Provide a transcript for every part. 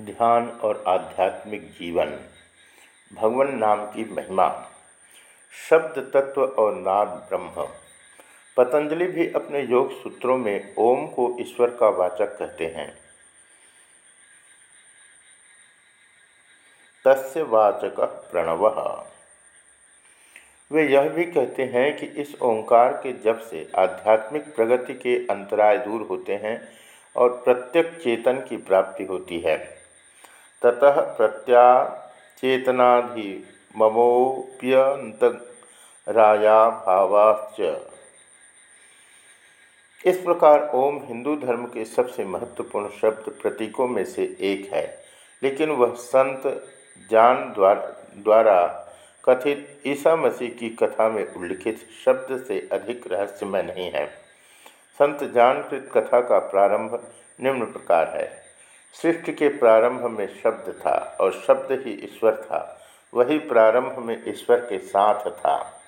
ध्यान और आध्यात्मिक जीवन, भगवान नाम की महिमा, शब्द तत्व और नाद ब्रह्म। पतंजलि भी अपने योग सूत्रों में ओम को ईश्वर का वाचक कहते हैं। तस्य वाचक प्रणव। वे यह भी कहते हैं कि इस ओंकार के जप से आध्यात्मिक प्रगति के अंतराय दूर होते हैं और प्रत्यक चेतन की प्राप्ति होती है। ततः प्रत्याचेतनाधि राया भावाच इस प्रकार ओम हिंदू धर्म के सबसे महत्वपूर्ण शब्द प्रतीकों में से एक है, लेकिन वह संत जान द्वारा द्वारा कथित ईसा मसीह की कथा में उल्लिखित शब्द से अधिक रहस्यमय नहीं है। संत जानकृत कथा का प्रारंभ निम्न प्रकार है। सृष्टि के प्रारंभ में शब्द था और शब्द ही ईश्वर था। वही प्रारंभ में ईश्वर के साथ था।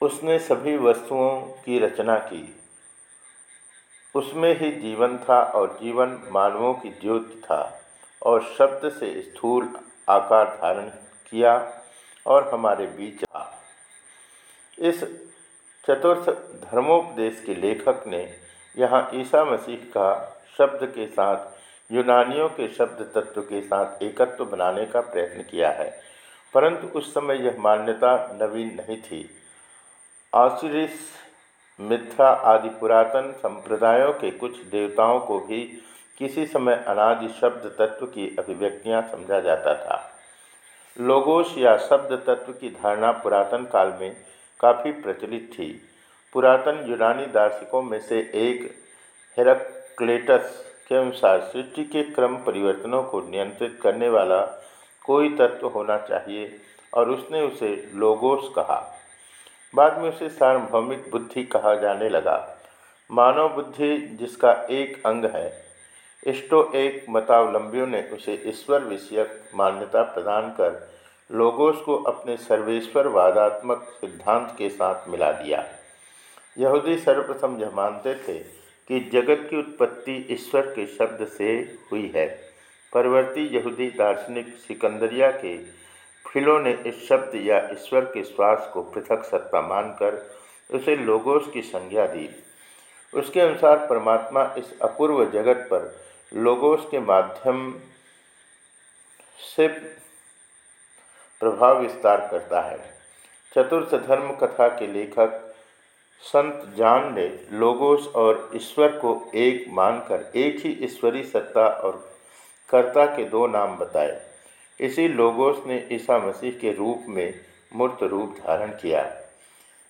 उसने सभी वस्तुओं की रचना की। उसमें ही जीवन था और जीवन मानवों की ज्योति था और शब्द से स्थूल आकार धारण किया और हमारे बीच आ इस चतुर्थ धर्मोपदेश के लेखक ने यहाँ ईसा मसीह का शब्द के साथ, यूनानियों के शब्द तत्व के साथ एकत्व बनाने का प्रयत्न किया है। परंतु उस समय यह मान्यता नवीन नहीं थी। आसिरिस मिथ्रा आदि पुरातन संप्रदायों के कुछ देवताओं को भी किसी समय अनादि शब्द तत्व की अभिव्यक्तियाँ समझा जाता था। लोगोश या शब्द तत्व की धारणा पुरातन काल में काफ़ी प्रचलित थी। पुरातन यूनानी दार्शनिकों में से एक हेरक्लेटस के अनुसार सृष्टि के क्रम परिवर्तनों को नियंत्रित करने वाला कोई तत्व होना चाहिए और उसने उसे लोगोस कहा। बाद में उसे सार्वभौमिक बुद्धि कहा जाने लगा। मानव बुद्धि जिसका एक अंग है, इष्टो एक मतावलंबियों ने उसे ईश्वर विषयक मान्यता प्रदान कर लोगोस को अपने सर्वेश्वर वादात्मक सिद्धांत के साथ मिला दिया। यहूदी सर्वप्रथम यह मानते थे कि जगत की उत्पत्ति ईश्वर के शब्द से हुई है। परवर्ती यहूदी दार्शनिक सिकंदरिया के फिलों ने इस शब्द या ईश्वर के श्वास को पृथक सत्ता मानकर उसे लोगोस की संज्ञा दी। उसके अनुसार परमात्मा इस अपूर्व जगत पर लोगोस के माध्यम से प्रभाव विस्तार करता है। चतुर्थ धर्म कथा के लेखक संत जान ने लोगोस और ईश्वर को एक मानकर एक ही ईश्वरी सत्ता और कर्ता के दो नाम बताए। इसी लोगोस ने ईसा मसीह के रूप में मूर्त रूप धारण किया।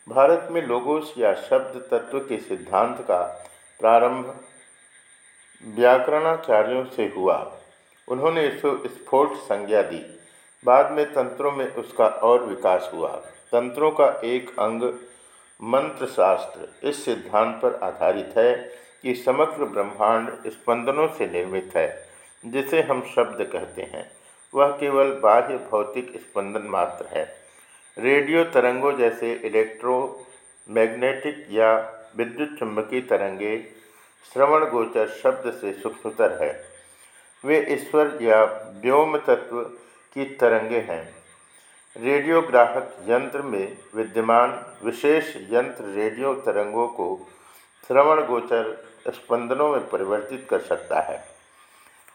भारत में लोगोस या शब्द तत्व के सिद्धांत का प्रारंभ व्याकरणाचार्यों से हुआ। उन्होंने इसको स्फोट संज्ञा दी। बाद में तंत्रों में उसका और विकास हुआ। तंत्रों का एक अंग मंत्र शास्त्र इस सिद्धांत पर आधारित है कि समग्र ब्रह्मांड स्पंदनों से निर्मित है, जिसे हम शब्द कहते हैं। वह केवल बाह्य भौतिक स्पंदन मात्र है। रेडियो तरंगों जैसे इलेक्ट्रोमैग्नेटिक या विद्युत चुंबकीय तरंगे श्रवण गोचर शब्द से सूक्ष्मतर है। वे ईश्वर या व्योम तत्व की तरंगे हैं। रेडियोग्राहक यंत्र में विद्यमान विशेष यंत्र रेडियो तरंगों को श्रवण गोचर स्पंदनों में परिवर्तित कर सकता है।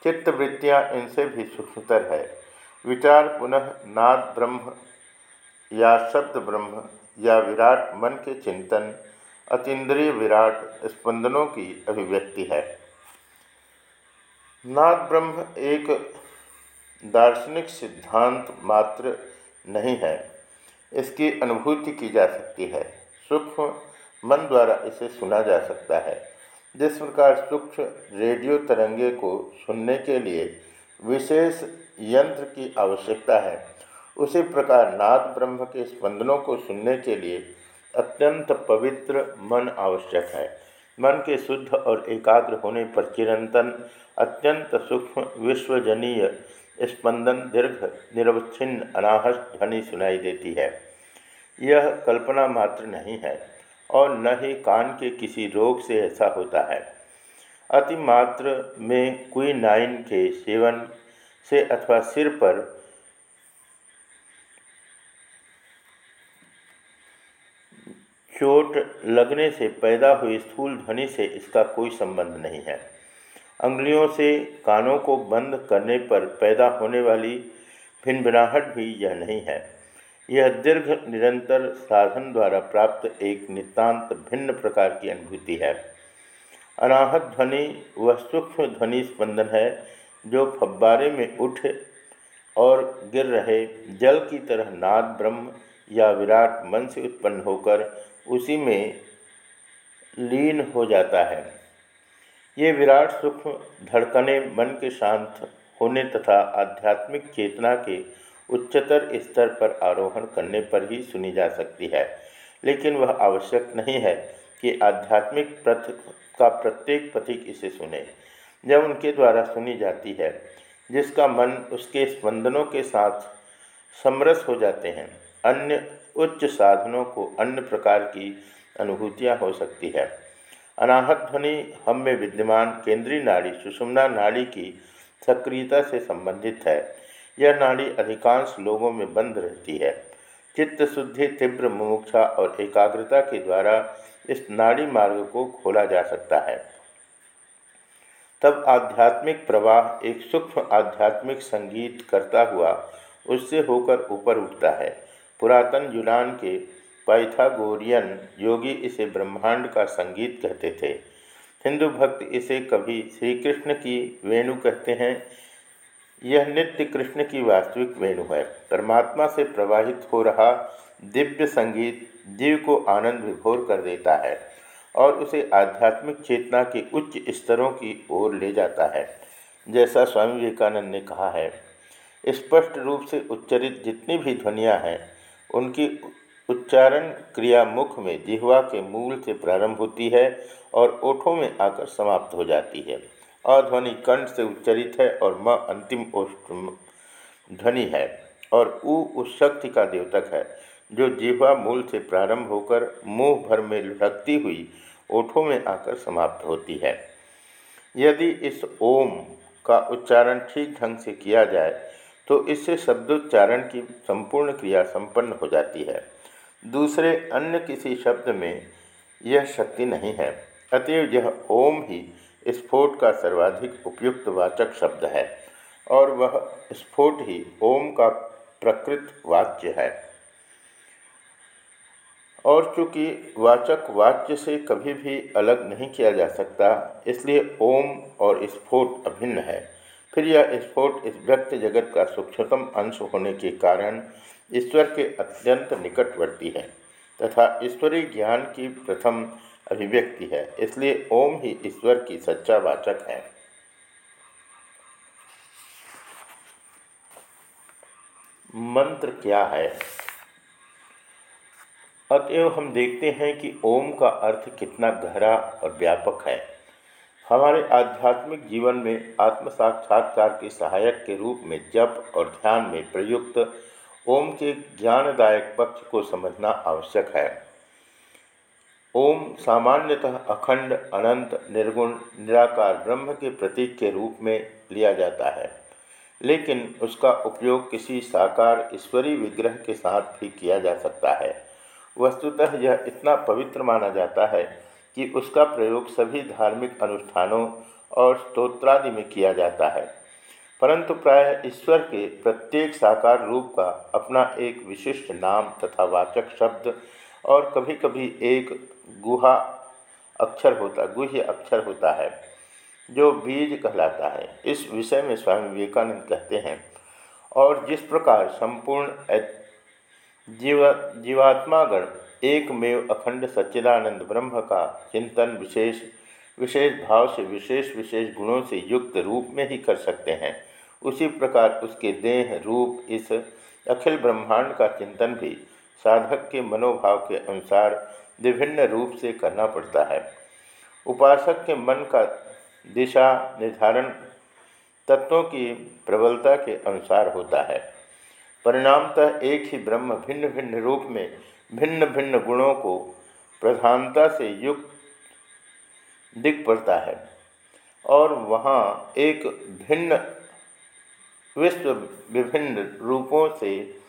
चित्तवृत्तियाँ इनसे भी सूक्ष्मतर है। विचार पुनः नाद ब्रह्म या शब्द ब्रह्म या विराट मन के चिंतन, अतीन्द्रिय विराट स्पंदनों की अभिव्यक्ति है। नाद ब्रह्म एक दार्शनिक सिद्धांत मात्र नहीं है। इसकी अनुभूति की जा सकती है। सूक्ष्म मन द्वारा इसे सुना जा सकता है। जिस प्रकार सूक्ष्म रेडियो तरंगे को सुनने के लिए विशेष यंत्र की आवश्यकता है, उसी प्रकार नाद ब्रह्म के स्पंदनों को सुनने के लिए अत्यंत पवित्र मन आवश्यक है। मन के शुद्ध और एकाग्र होने पर चिरंतन अत्यंत सूक्ष्म, विश्वजनीय स्पंदन दीर्घ, निरवच्छिन्न, अनाहत ध्वनि सुनाई देती है। यह कल्पना मात्र नहीं है और न ही कान के किसी रोग से ऐसा होता है। अतिमात्र में क्विनाइन के सेवन से अथवा सिर पर चोट लगने से पैदा हुई स्थूल ध्वनि से इसका कोई संबंध नहीं है। अंगुलियों से कानों को बंद करने पर पैदा होने वाली भिनभिनाहट भी यह नहीं है। यह दीर्घ निरंतर साधन द्वारा प्राप्त एक नितांत भिन्न प्रकार की अनुभूति है। अनाहत ध्वनि वह सूक्ष्म ध्वनि स्पंदन है जो फब्बारे में उठ और गिर रहे जल की तरह नाद, ब्रह्म या विराट मन से उत्पन्न होकर उसी में लीन हो जाता है। ये विराट सूक्ष्म धड़कने, मन के शांत होने तथा आध्यात्मिक चेतना के उच्चतर स्तर पर आरोहण करने पर ही सुनी जा सकती है। लेकिन वह आवश्यक नहीं है कि आध्यात्मिक प्रथ का प्रत्येक पथिक इसे सुने। जब उनके द्वारा सुनी जाती है, जिसका मन उसके स्पंदनों के साथ समरस हो जाते हैं, अन्य उच्च साधनों को अन्य प्रकार की अनुभूतियाँ हो सकती है। अनाहत ध्वनि हम में विद्यमान केंद्रीय नाड़ी सुषुम्ना नाड़ी की सक्रियता से संबंधित है। यह नाड़ी अधिकांश लोगों में बंद रहती है। चित्त शुद्धि, तीव्र मुमुक्षा और एकाग्रता के द्वारा इस नाड़ी मार्ग को खोला जा सकता है। तब आध्यात्मिक प्रवाह एक सूक्ष्म आध्यात्मिक संगीत करता हुआ, उससे होकर ऊपर उठता है। पुरातन यूनान के पाइथागोरियन योगी इसे ब्रह्मांड का संगीत कहते थे। हिंदू भक्त इसे कभी श्री कृष्ण की वेणु कहते हैं। यह नित्य कृष्ण की वास्तविक वेणु है। परमात्मा से प्रवाहित हो रहा दिव्य संगीत जीव को आनंद विभोर कर देता है और उसे आध्यात्मिक चेतना के उच्च स्तरों की ओर ले जाता है। जैसा स्वामी विवेकानंद ने कहा है, स्पष्ट रूप से उच्चरित जितनी भी ध्वनियाँ हैं, उनकी उच्चारण क्रिया मुख में जिहवा के मूल से प्रारंभ होती है और ओठों में आकर समाप्त हो जाती है। अध्वनि कंठ से उच्चरित है और म अंतिम ध्वनि है और ऊ उस शक्ति का द्योतक है, जो जीवा मूल से प्रारंभ होकर मुँह भर में लुढ़कती हुई ओठों में आकर समाप्त होती है। यदि इस ओम का उच्चारण ठीक ढंग से किया जाए तो इससे शब्दोच्चारण की संपूर्ण क्रिया संपन्न हो जाती है। दूसरे अन्य किसी शब्द में यह शक्ति नहीं है। अतएव यह ओम ही स्फोट का सर्वाधिक उपयुक्त वाचक शब्द है और वह स्फोट ही ओम का प्रकृत वाच्य है। और चूँकि वाचक वाच्य से कभी भी अलग नहीं किया जा सकता, इसलिए ओम और स्फोट अभिन्न है। फिर यह स्फोट इस व्यक्त जगत का सूक्ष्मतम अंश होने के कारण ईश्वर के अत्यंत निकटवर्ती है, तथा ईश्वरीय ज्ञान की प्रथम अभिव्यक्ति है, इसलिए ओम ही ईश्वर की सच्चा वाचक है। मंत्र क्या है? अतएव हम देखते हैं कि ओम का अर्थ कितना गहरा और व्यापक है। हमारे आध्यात्मिक जीवन में आत्म साक्षात्कार के सहायक के रूप में जप और ध्यान में प्रयुक्त ओम के ज्ञानदायक पक्ष को समझना आवश्यक है। ओम सामान्यतः अखंड, अनंत, निर्गुण, निराकार ब्रह्म के प्रतीक के रूप में लिया जाता है, लेकिन उसका उपयोग किसी साकार ईश्वरीय विग्रह के साथ भी किया जा सकता है। वस्तुतः यह इतना पवित्र माना जाता है कि उसका प्रयोग सभी धार्मिक अनुष्ठानों और स्तोत्रादि में किया जाता है। परंतु प्रायः ईश्वर के प्रत्येक साकार रूप का अपना एक विशिष्ट नाम तथा वाचक शब्द और कभी कभी एक गुहा अक्षर होता, गुह्य अक्षर होता है, जो बीज कहलाता है। इस विषय में स्वामी विवेकानंद कहते हैं, और जिस प्रकार संपूर्ण जीव, जीवात्मागण एक मेव अखंड सच्चिदानंद ब्रह्म का चिंतन विशेष विशेष भाव से, विशेष विशेष गुणों से युक्त रूप में ही कर सकते हैं। उसी प्रकार उसके देह, रूप, इस अखिल ब्रह्मांड का चिंतन भी साधक के मनोभाव के अनुसार विभिन्न रूप से करना पड़ता है। उपासक के मन का दिशा निर्धारण तत्वों की प्रबलता के अनुसार होता है। परिणामतः एक ही ब्रह्म भिन्न भिन्न रूप में भिन्न भिन्न गुणों को प्रधानता से युक्त दिख पड़ता है। और वहाँ एक भिन्न, विश्व विभिन्न रूपों से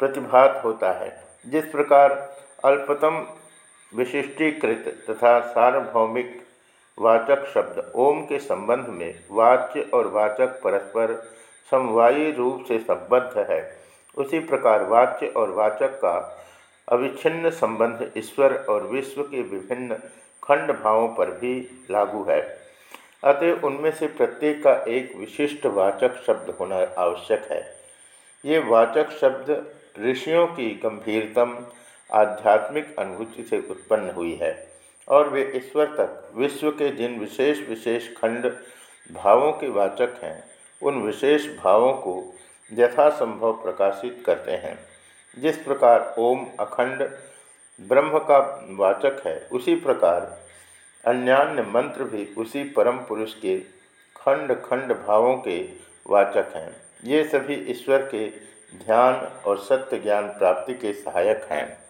प्रतिभात होता है। जिस प्रकार अल्पतम विशिष्टीकृत तथा सार्वभौमिक वाचक शब्द ओम के संबंध में वाच्य और वाचक परस्पर समवायी रूप से संबद्ध है, उसी प्रकार वाच्य और वाचक का अविच्छिन्न संबंध ईश्वर और विश्व के विभिन्न खंड भावों पर भी लागू है। अतः उनमें से प्रत्येक का एक विशिष्ट वाचक शब्द होना आवश्यक है। ये वाचक शब्द ऋषियों की गंभीरतम, आध्यात्मिक अनुभूति से उत्पन्न हुई है और वे ईश्वर तक, विश्व के जिन विशेष विशेष खंड भावों के वाचक हैं, उन विशेष भावों को यथासंभव प्रकाशित करते हैं। जिस प्रकार ओम अखंड ब्रह्म का वाचक है। उसी प्रकार अन्यान्य मंत्र भी उसी परम पुरुष के खंड खंड भावों के वाचक हैं। ये सभी ईश्वर के ध्यान और सत्य ज्ञान प्राप्ति के सहायक हैं।